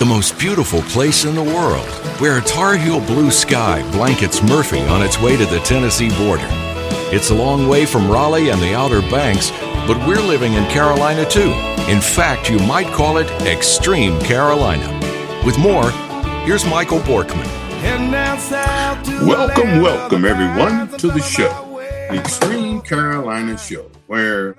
the most beautiful place in the world, where a Tar Heel blue sky blankets Murphy on its way to the Tennessee border. It's a long way from Raleigh and the Outer Banks, but we're living in Carolina too. In fact, you might call it Extreme Carolina. With more, here's Michael Borkman. Welcome, welcome everyone to the show, the Extreme Carolina Show, where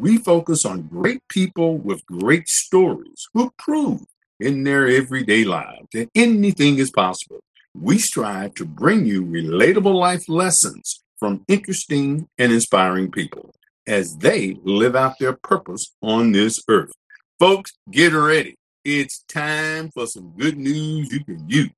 we focus on great people with great stories who prove in their everyday lives that anything is possible. We strive to bring you relatable life lessons from interesting and inspiring people as they live out their purpose on this earth. Folks, get ready. It's time for some good news you can use.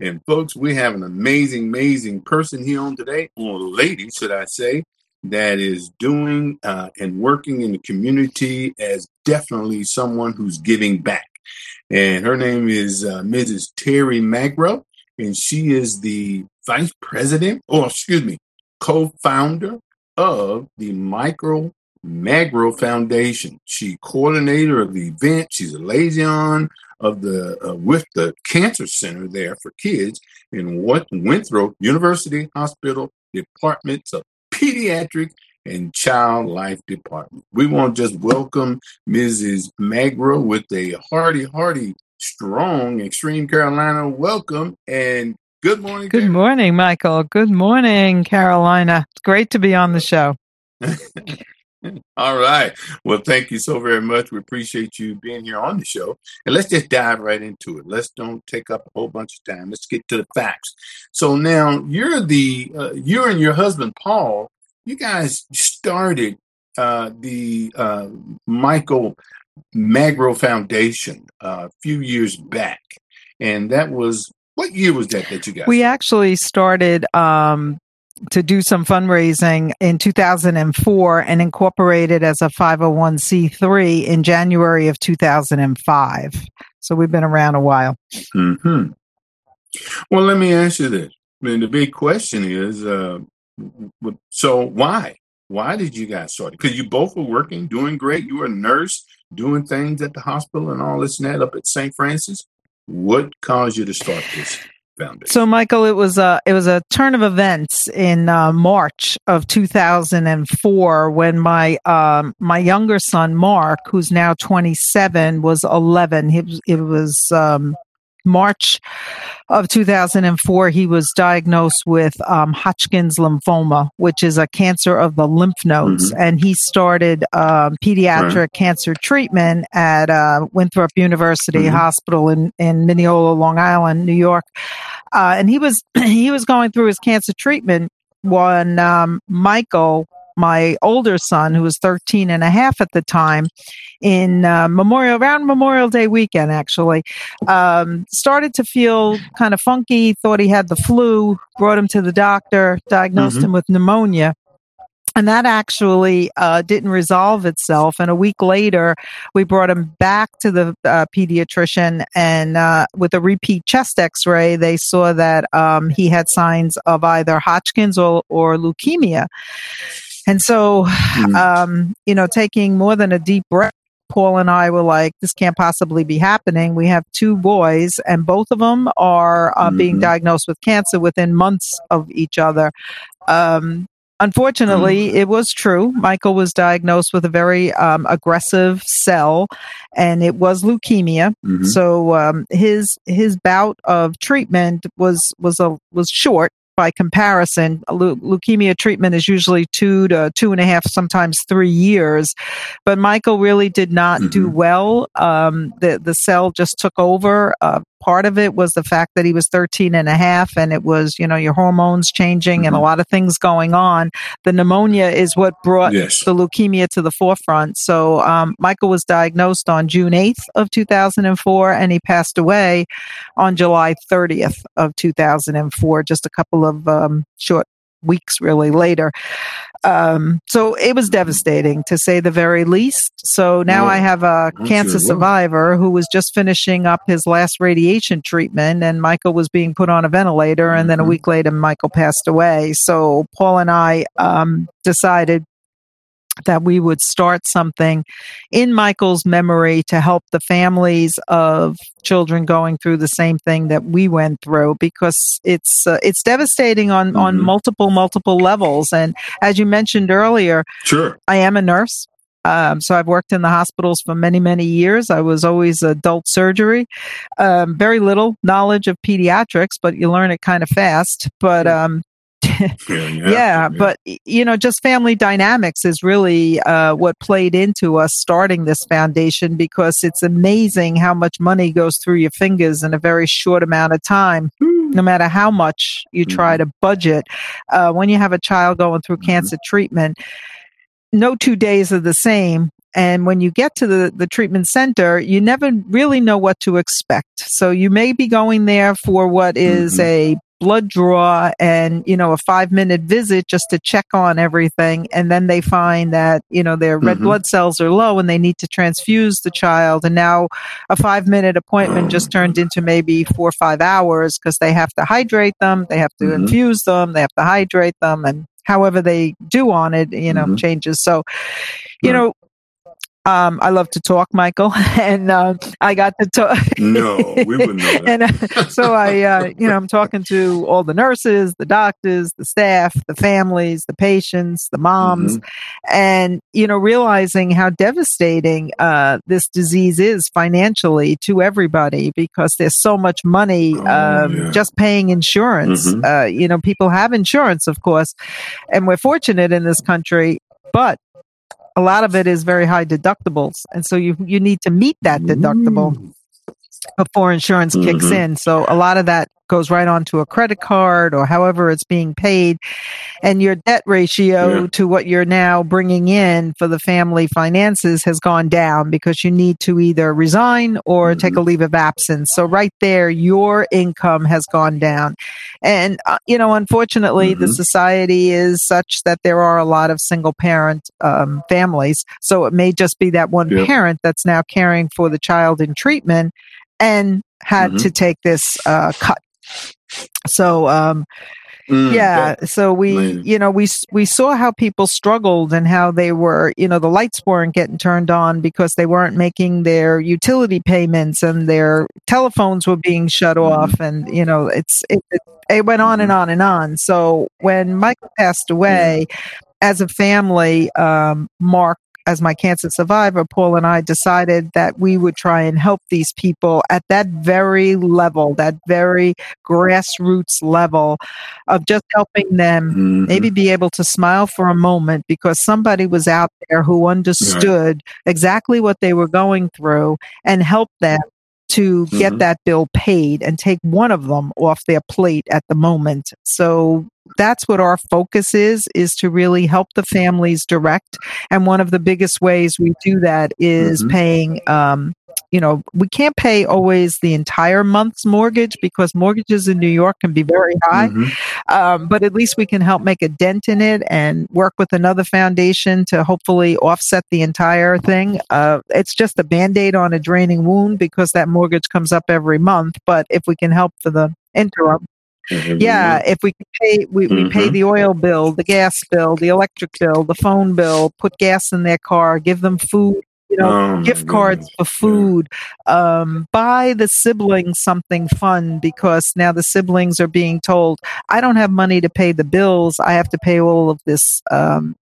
And folks, we have an amazing, amazing person here on today, or lady, should I say, that is doing uh, and working in the community as definitely someone who's giving back. And her name is uh, Mrs. Terry Magro, and she is the vice president, or excuse me, co founder of the Michael Magro Foundation. She coordinator of the event. She's a liaison of the uh, with the cancer center there for kids in what Winthrop University Hospital departments of pediatric and child life department. We want to just welcome Mrs. Magro with a hearty, hearty, strong, extreme Carolina welcome and good morning. Good morning, Michael. Good morning, Carolina. It's great to be on the show. All right. Well, thank you so very much. We appreciate you being here on the show. And let's just dive right into it. Let's don't take up a whole bunch of time. Let's get to the facts. So now you're the uh, you and your husband Paul. You guys started uh, the uh, Michael Magro Foundation uh, a few years back, and that was what year was that that you guys? We actually started um, to do some fundraising in 2004 and incorporated as a 501c3 in January of 2005. So we've been around a while. Mm-hmm. Well, let me ask you this. I mean, the big question is uh, so why? Why did you guys start? It? Because you both were working, doing great. You were a nurse, doing things at the hospital and all this and that up at St. Francis. What caused you to start this? Foundation. So, Michael, it was a it was a turn of events in uh, March of 2004 when my um, my younger son Mark, who's now 27, was 11. He was, it was um, March of 2004, he was diagnosed with um, Hodgkin's lymphoma, which is a cancer of the lymph nodes. Mm-hmm. And he started um, pediatric right. cancer treatment at uh, Winthrop University mm-hmm. Hospital in, in Mineola, Long Island, New York. Uh, and he was he was going through his cancer treatment when um, Michael my older son, who was 13 and a half at the time, in uh, Memorial, around Memorial Day weekend, actually, um, started to feel kind of funky, thought he had the flu, brought him to the doctor, diagnosed mm-hmm. him with pneumonia. And that actually uh, didn't resolve itself. And a week later, we brought him back to the uh, pediatrician, and uh, with a repeat chest x ray, they saw that um, he had signs of either Hodgkin's or, or leukemia. And so, mm. um, you know, taking more than a deep breath, Paul and I were like, this can't possibly be happening. We have two boys, and both of them are uh, mm-hmm. being diagnosed with cancer within months of each other. Um, unfortunately, mm-hmm. it was true. Michael was diagnosed with a very um, aggressive cell, and it was leukemia. Mm-hmm. So um, his his bout of treatment was was a was short by comparison, leukemia treatment is usually two to two and a half, sometimes three years. But Michael really did not mm-hmm. do well. Um, the the cell just took over. Uh, part of it was the fact that he was 13 and a half and it was, you know, your hormones changing mm-hmm. and a mm-hmm. lot of things going on. The pneumonia is what brought yes. the leukemia to the forefront. So, um, Michael was diagnosed on June 8th of 2004 and he passed away on July 30th of 2004, just a couple of um, short weeks really later. Um, so it was devastating to say the very least. So now yeah. I have a cancer survivor who was just finishing up his last radiation treatment, and Michael was being put on a ventilator. And mm-hmm. then a mm-hmm. week later, Michael passed away. So Paul and I um, decided that we would start something in Michael's memory to help the families of children going through the same thing that we went through because it's uh, it's devastating on mm-hmm. on multiple multiple levels and as you mentioned earlier sure I am a nurse um, so I've worked in the hospitals for many, many years. I was always adult surgery. Um, very little knowledge of pediatrics, but you learn it kind of fast. But um, yeah, yeah, but you know, just family dynamics is really uh, what played into us starting this foundation because it's amazing how much money goes through your fingers in a very short amount of time. No matter how much you try mm-hmm. to budget, uh, when you have a child going through mm-hmm. cancer treatment, no two days are the same. And when you get to the, the treatment center, you never really know what to expect. So you may be going there for what is mm-hmm. a blood draw and you know a five minute visit just to check on everything and then they find that you know their red mm-hmm. blood cells are low and they need to transfuse the child and now a five minute appointment just turned into maybe four or five hours because they have to hydrate them they have to mm-hmm. infuse them they have to hydrate them and however they do on it you know mm-hmm. changes so you right. know um, I love to talk, Michael, and uh, I got to talk. no, we wouldn't know and uh, so I, uh, you know, I'm talking to all the nurses, the doctors, the staff, the families, the patients, the moms, mm-hmm. and you know, realizing how devastating uh, this disease is financially to everybody because there's so much money oh, um, yeah. just paying insurance. Mm-hmm. Uh, you know, people have insurance, of course, and we're fortunate in this country, but a lot of it is very high deductibles. And so you, you need to meet that deductible before insurance kicks mm-hmm. in. So a lot of that goes right onto a credit card or however it's being paid. And your debt ratio yeah. to what you're now bringing in for the family finances has gone down because you need to either resign or mm-hmm. take a leave of absence. So right there, your income has gone down. And, uh, you know, unfortunately, mm-hmm. the society is such that there are a lot of single parent um, families. So it may just be that one yeah. parent that's now caring for the child in treatment and had mm-hmm. to take this uh, cut so, um, Mm, yeah. So we, you know, we, we saw how people struggled and how they were, you know, the lights weren't getting turned on because they weren't making their utility payments and their telephones were being shut mm. off. And, you know, it's, it, it, it went on and mm-hmm. on and on. So when Michael passed away, as a family, um, Mark as my cancer survivor, Paul and I decided that we would try and help these people at that very level, that very grassroots level of just helping them mm-hmm. maybe be able to smile for a moment because somebody was out there who understood right. exactly what they were going through and help them to get mm-hmm. that bill paid and take one of them off their plate at the moment. So that's what our focus is is to really help the families direct and one of the biggest ways we do that is mm-hmm. paying um, you know we can't pay always the entire month's mortgage because mortgages in new york can be very high mm-hmm. um, but at least we can help make a dent in it and work with another foundation to hopefully offset the entire thing uh, it's just a band-aid on a draining wound because that mortgage comes up every month but if we can help for the interim Mm-hmm. Yeah, if we pay, we, mm-hmm. pay mm-hmm. the oil bill, the gas bill, the electric bill, the phone bill, put gas in their car, give them food, you know, oh, gift cards for food, um, buy the siblings something fun because now the siblings are being told, I don't have money to pay the bills. I have to pay all of this um,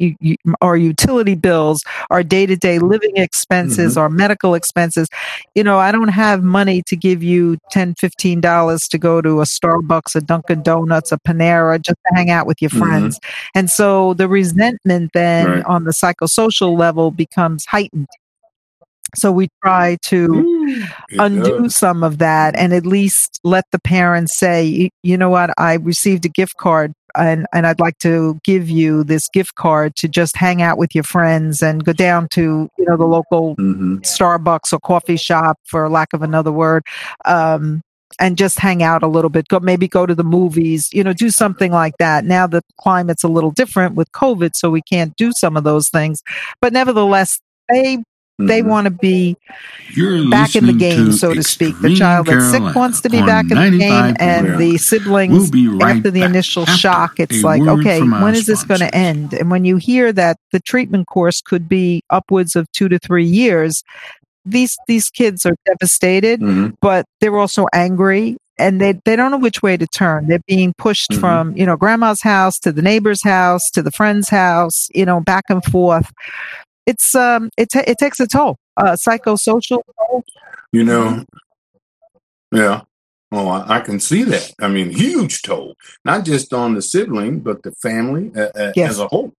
you, you, our utility bills, our day to day living expenses, mm-hmm. our medical expenses. You know, I don't have money to give you $10, $15 to go to a Starbucks, a Dunkin' Donuts, a Panera, just to hang out with your mm-hmm. friends. Mm-hmm. And so the resentment then right. on the psychosocial level becomes heightened. So we try to undo does. some of that and at least let the parents say, you know what, I received a gift card and, and I'd like to give you this gift card to just hang out with your friends and go down to, you know, the local mm-hmm. Starbucks or coffee shop for lack of another word. Um, and just hang out a little bit. Go maybe go to the movies, you know, do something like that. Now the climate's a little different with COVID, so we can't do some of those things. But nevertheless, they they want to be You're back in the game, so to speak. The child that's sick wants to be back in the game, and the siblings, We'll right after the initial after shock, it's like, okay, when is this going to end? And when you hear that the treatment course could be upwards of two to three years, these these kids are devastated, Mhm. but they're also angry. And they, they don't know which way to turn. They're being pushed Mhm. from, you know, grandma's house to the neighbor's house to the friend's house, you know, back and forth. It's um it ta- it takes a toll, uh, psychosocial toll. You know, yeah. Oh, I, I can see that. I mean, huge toll, not just on the sibling, but the family uh, Yes. as a whole.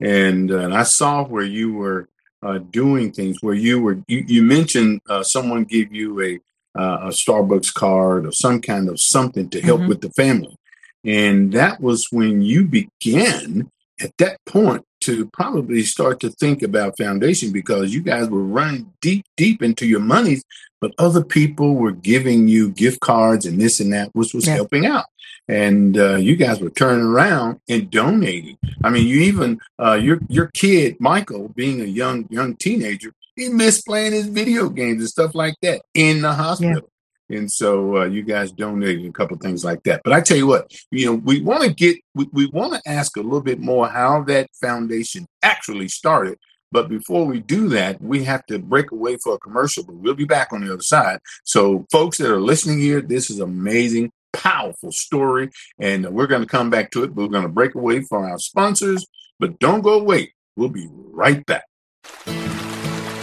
And, uh, and I saw where you were uh, doing things where you were. You, you mentioned uh, someone give you a uh, a Starbucks card or some kind of something to help Mhm. with the family, and that was when you began at that point to probably start to think about foundation because you guys were running deep, deep into your monies, but other people were giving you gift cards and this and that, which was Yeah. helping out. And uh, you guys were turning around and donating. I mean, you even uh, your your kid Michael, being a young young teenager, he missed playing his video games and stuff like that in the hospital. And so uh, you guys donated a couple things like that. But I tell you what, you know, we want to get, we, we want to ask a little bit more how that foundation actually started. But before we do that, we have to break away for a commercial, but we'll be back on the other side. So, folks that are listening here, this is amazing, powerful story. And we're going to come back to it. We're going to break away for our sponsors, but don't go away. We'll be right back.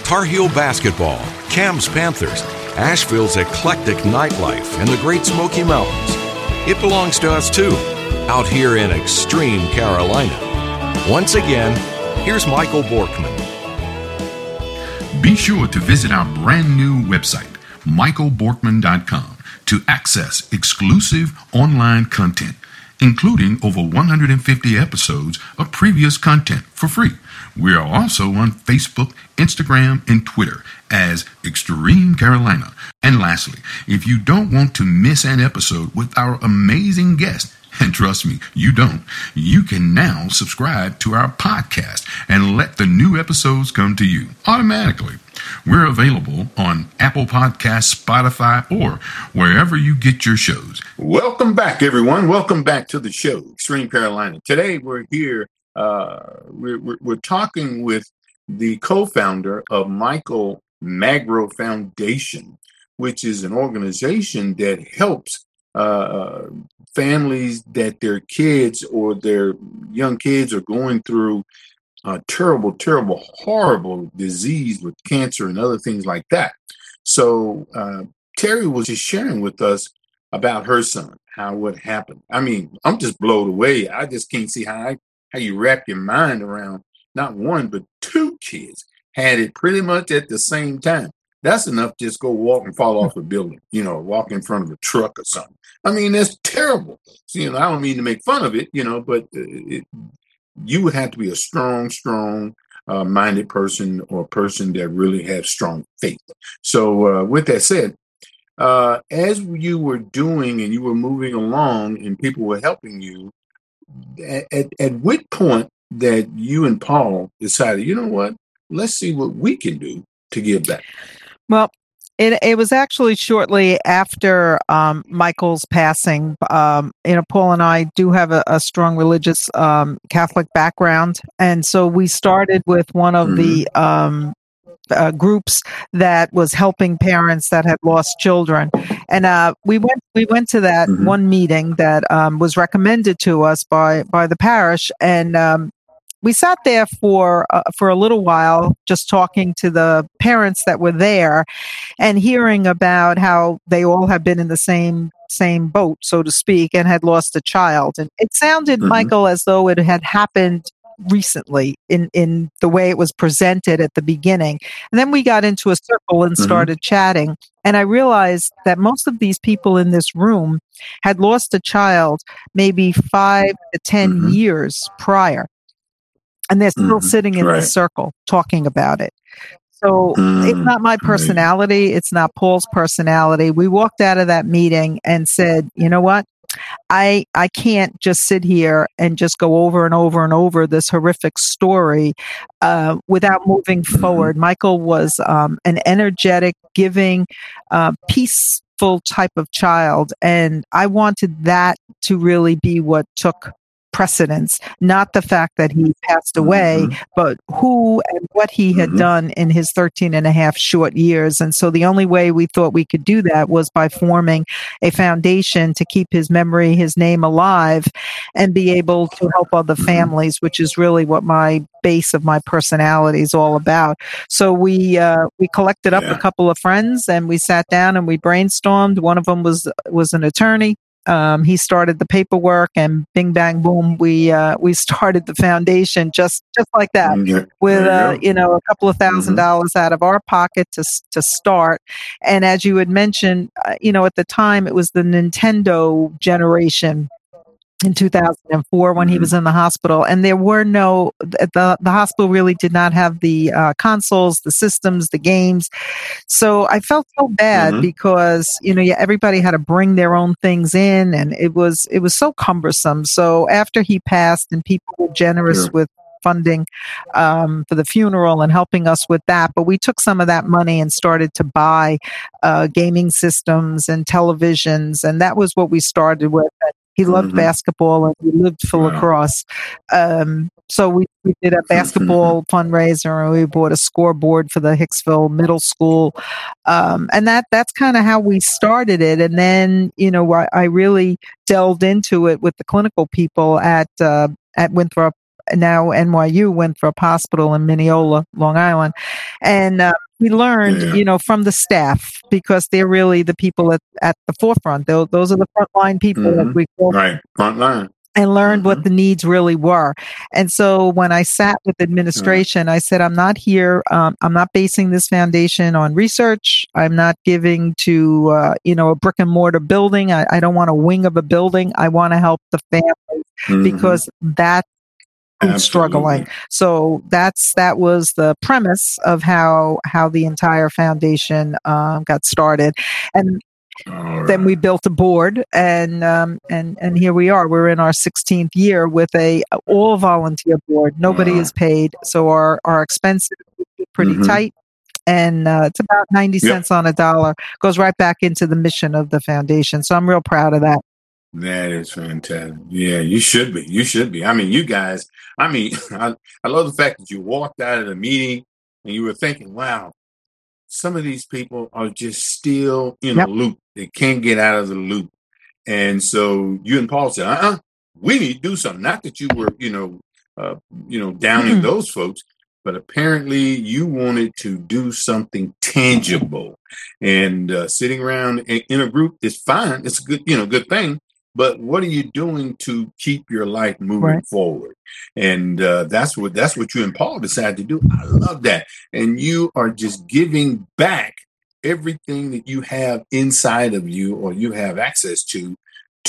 Tar Heel basketball, Cam's Panthers, Asheville's eclectic nightlife, and the Great Smoky Mountains. It belongs to us too, out here in extreme Carolina. Once again, here's Michael Borkman. Be sure to visit our brand new website, michaelborkman.com, to access exclusive online content, including over 150 episodes of previous content for free. We are also on Facebook, Instagram, and Twitter as Extreme Carolina. And lastly, if you don't want to miss an episode with our amazing guest, and trust me, you don't. You can now subscribe to our podcast and let the new episodes come to you automatically. We're available on Apple Podcasts, Spotify, or wherever you get your shows. Welcome back, everyone. Welcome back to the show, Extreme Carolina. Today we're here. Uh, we're, we're, talking with the co-founder of Michael Magro Foundation, which is an organization that helps uh, families that their kids or their young kids are going through a terrible, terrible, horrible disease with cancer and other things like that. So uh, Terry was just sharing with us about her son, how what happened. I mean, I'm just blown away. I just can't see how I, how you wrap your mind around not one but two kids had it pretty much at the same time. That's enough. Just go walk and fall off a building, you know, walk in front of a truck or something. I mean, that's terrible. So, you know, I don't mean to make fun of it, you know, but uh, it, you would have to be a strong, strong uh, minded person or a person that really has strong faith. So, uh, with that said, uh, as you were doing and you were moving along and people were helping you, at, at, at what point that you and Paul decided, you know what, let's see what we can do to give back? Well, it, it was actually shortly after um, Michael's passing. Um, you know, Paul and I do have a, a strong religious um, Catholic background, and so we started with one of the um, uh, groups that was helping parents that had lost children, and uh, we went we went to that Mhm. one meeting that um, was recommended to us by by the parish, and um, we sat there for uh, for a little while, just talking to the parents that were there, and hearing about how they all had been in the same same boat, so to speak, and had lost a child. And it sounded, Mhm. Michael, as though it had happened recently in in the way it was presented at the beginning. And then we got into a circle and Mhm. started chatting, and I realized that most of these people in this room had lost a child maybe five to 10 Mhm. years prior and they're still Mhm. sitting in Right. the circle talking about it. So it's Mm, not my right. personality. It's not Paul's personality. We walked out of that meeting and said, you know what? I I can't just sit here and just go over and over and over this horrific story uh, without moving Mm-hmm. forward. Michael was um, an energetic, giving, uh, peaceful type of child, and I wanted that to really be what took precedence, not the fact that he passed away, Mhm. but who and what he had Mhm. done in his 13 and a half short years. And so the only way we thought we could do that was by forming a foundation to keep his memory, his name alive, and be able to help other Mhm. families, which is really what my base of my personality is all about. So we uh, we collected up Yeah. a couple of friends and we sat down and we brainstormed. One of them was was an attorney. Um, he started the paperwork, and bing bang boom, we uh, we started the foundation just just like that Yeah. with uh, you know a couple of 1000 Mhm. dollars out of our pocket to to start. And as you had mentioned, uh, you know at the time it was the Nintendo generation in 2004 when he Mhm. was in the hospital and there were no the the hospital really did not have the uh, consoles the systems the games so i felt so bad Mhm. because you know yeah, everybody had to bring their own things in and it was it was so cumbersome so after he passed and people were generous Sure. with funding um, for the funeral and helping us with that but we took some of that money and started to buy uh, gaming systems and televisions and that was what we started with he loved Mhm. basketball and he lived for Wow. lacrosse. Um, so we, we did a basketball fundraiser and we bought a scoreboard for the Hicksville Middle School. Um, and that that's kind of how we started it. And then, you know, I, I really delved into it with the clinical people at uh, at Winthrop now NYU Winthrop Hospital in Mineola, Long Island. And uh, we learned, Yeah. you know, from the staff because they're really the people at, at the forefront. Those, those are the frontline people that Mhm. we call Right. Front line. and learned what Mhm. the needs really were. And so when I sat with administration, I said, I'm not here. Um, I'm not basing this foundation on research. I'm not giving to, uh, you know, a brick and mortar building. I, I don't want a wing of a building. I want to help the family Mhm. because that's who's struggling. So that's that was the premise of how how the entire foundation um, got started, and All then we built a board and um, and and here we are. We're in our 16th year with a all volunteer board. Nobody Wow. is paid. So our our expenses are pretty Mhm. tight. And uh, it's about 90 Yep. cents on a dollar. Goes right back into the mission of the foundation. So i'm real proud of that That is fantastic. Yeah, you should be. You should be. I mean, you guys, I mean, I, I love the fact that you walked out of the meeting and you were thinking, wow, some of these people are just still in Yep. a loop. They can't get out of the loop. And so you and Paul said, uh uh we need to do something. Not that you were, you know, uh, you know, downing Mm-mm. those folks, but apparently you wanted to do something tangible. And uh, sitting around in, in a group is fine. It's a good, you know, good thing. But what are you doing to keep your life moving Right. forward? And uh, that's what that's what you and Paul decided to do. I love that. And you are just giving back everything that you have inside of you or you have access to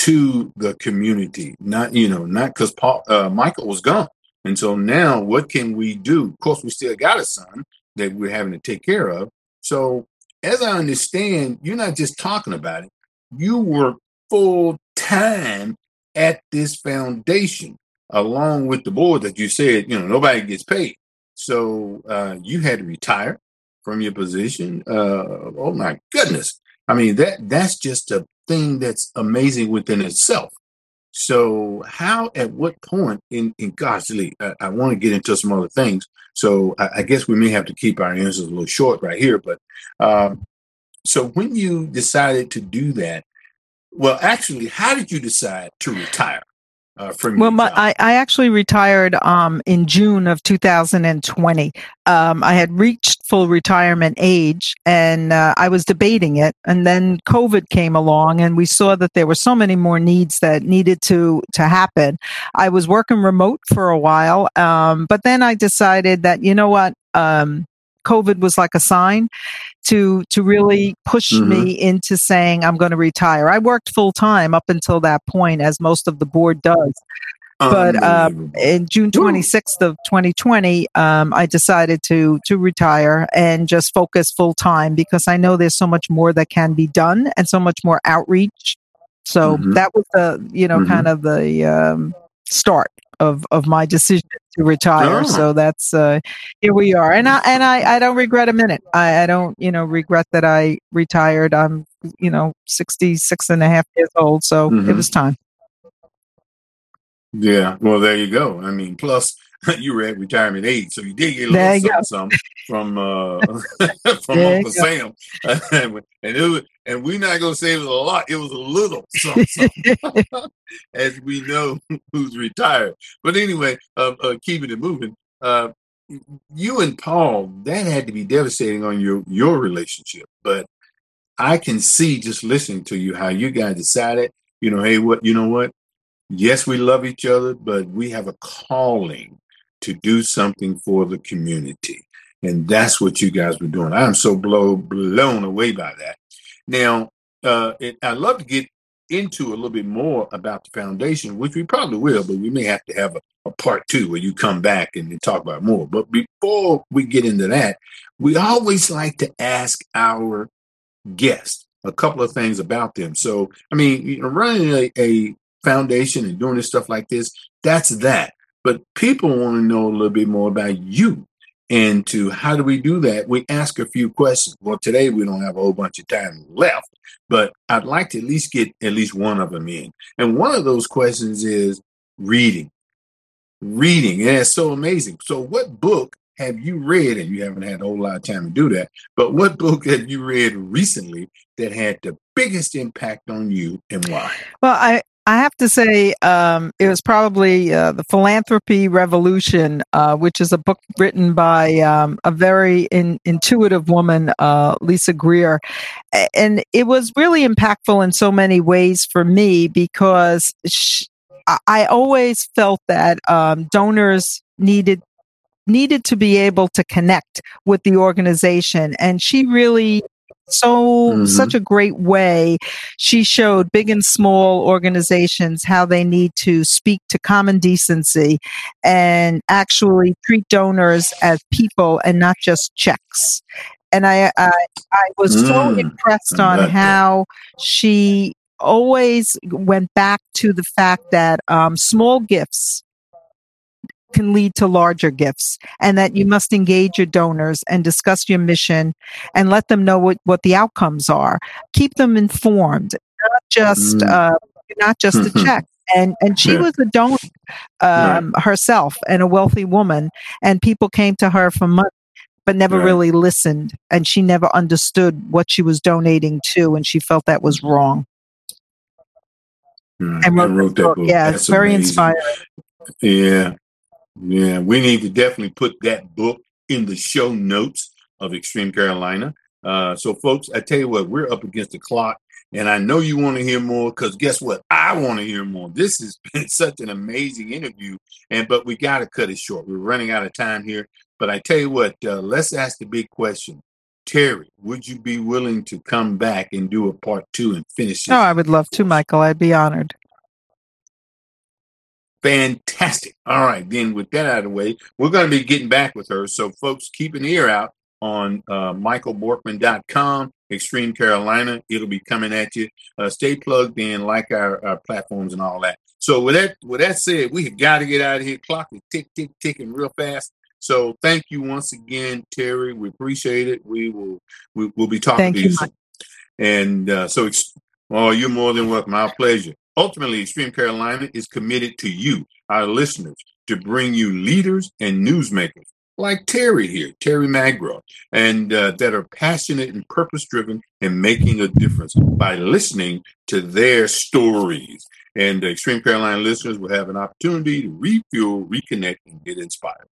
to the community. Not you know, not because Paul uh, Michael was gone. And so now what can we do? Of course, we still got a son that we're having to take care of. So as I understand, you're not just talking about it, you work full time at this foundation along with the board that you said, you know, nobody gets paid. So uh, you had to retire from your position. Uh, oh my goodness. I mean, that that's just a thing that's amazing within itself. So how, at what point in, in God's league, I, I want to get into some other things. So I, I guess we may have to keep our answers a little short right here, but um, so when you decided to do that, well, actually, how did you decide to retire uh, from Well, my. I, I actually retired um, in June of 2020. Um, I had reached full retirement age and uh, I was debating it. And then COVID came along and we saw that there were so many more needs that needed to, to happen. I was working remote for a while, um, but then I decided that, you know what? Um, COVID was like a sign to to really push Mhm. me into saying I'm going to retire. I worked full time up until that point, as most of the board does but Unbelievable. in June 26th of 2020, um, I decided to to retire and just focus full time because I know there's so much more that can be done and so much more outreach So Mhm. that was the, you know, Mhm. kind of the um, start of of my decision to retire. Oh. So that's uh, here we are, and I and I, I don't regret a minute. I, I don't, you know, regret that I retired. I'm, you know, 66 and a half years old, so it Mhm. was time. Yeah, well, there you go. I mean, plus you were at retirement age, so you did get a little go. something, from uh, from Uncle Sam, and it was, and we're not gonna say it was a lot; it was a little something, something. as we know who's retired. But anyway, uh, uh, keeping it moving. Uh, you and Paul, that had to be devastating on your your relationship. But I can see just listening to you how you guys decided, you know, hey, what you know what? Yes, we love each other, but we have a calling to do something for the community. And that's what you guys were doing. I'm so blow, blown away by that. Now, uh, it, I'd love to get into a little bit more about the foundation, which we probably will, but we may have to have a, a part two where you come back and, talk about more. But before we get into that, we always like to ask our guests a couple of things about them. So, I mean, running a, a foundation and doing this stuff like this, that's that. But people want to know a little bit more about you. And to how do we do that? We ask a few questions. Well, today we don't have a whole bunch of time left, but I'd like to at least get at least one of them in. And one of those questions is reading. Reading. And it's so amazing. So, what book have you read? And you haven't had a whole lot of time to do that, but what book have you read recently that had the biggest impact on you and why? Well, I I have to say um, it was probably uh, the Philanthropy Revolution, uh, which is a book written by um, a very in, intuitive woman, uh, Lisa Greer, and it was really impactful in so many ways for me because sh I, I always felt that um, donors needed needed to be able to connect with the organization, and she really so Mhm. such a great way she showed big and small organizations how they need to speak to common decency and actually treat donors as people and not just checks. And I I, I was so Mm, impressed on how she always went back to the fact that um, small gifts can lead to larger gifts and that you must engage your donors and discuss your mission and let them know what, what the outcomes are keep them informed not just Mm. uh, not just a check and and she Yeah. was a donor um, herself and a wealthy woman and people came to her for money but never Right. really listened and she never understood what she was donating to and she felt that was wrong Mm, and I wrote, wrote that book. book. yeah That's it's very amazing. inspiring Yeah. Yeah. We need to definitely put that book in the show notes of Extreme Carolina. Uh, so, folks, I tell you what, we're up against the clock, and I know you want to hear more because guess what? I want to hear more. This has been such an amazing interview, and but we got to cut it short. We're running out of time here. But I tell you what, uh, let's ask the big question. Terry, would you be willing to come back and do a part two and finish no i would love to michael i'd be honored Fantastic. All right. Then, with that out of the way, we're going to be getting back with her. So, folks, keep an ear out on uh, michaelborkman.com, Extreme Carolina. It'll be coming at you. Uh, stay plugged in, like our, our platforms and all that. So, with that, with that said, we have got to get out of here. Clock is tick, tick, ticking real fast. So, thank you once again, Terry. We appreciate it. We will, we, we'll be talking Thank to you, you soon. And uh, so, ex- oh, you're more than welcome. Our pleasure. Ultimately, Extreme Carolina is committed to you, our listeners, to bring you leaders and newsmakers like Terry here, Terry Magro, and uh, that are passionate and purpose driven and making a difference by listening to their stories. And Extreme Carolina listeners will have an opportunity to refuel, reconnect, and get inspired.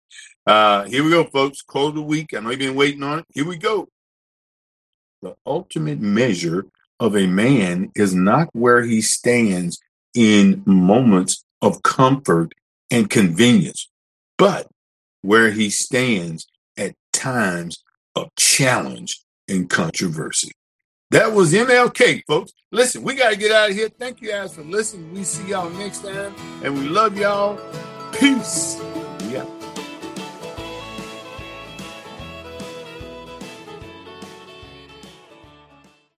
Uh, here we go, folks. Close the week. I know you've been waiting on it. Here we go. The ultimate measure of a man is not where he stands in moments of comfort and convenience, but where he stands at times of challenge and controversy. That was MLK, folks. Listen, we got to get out of here. Thank you guys for listening. We see y'all next time, and we love y'all. Peace.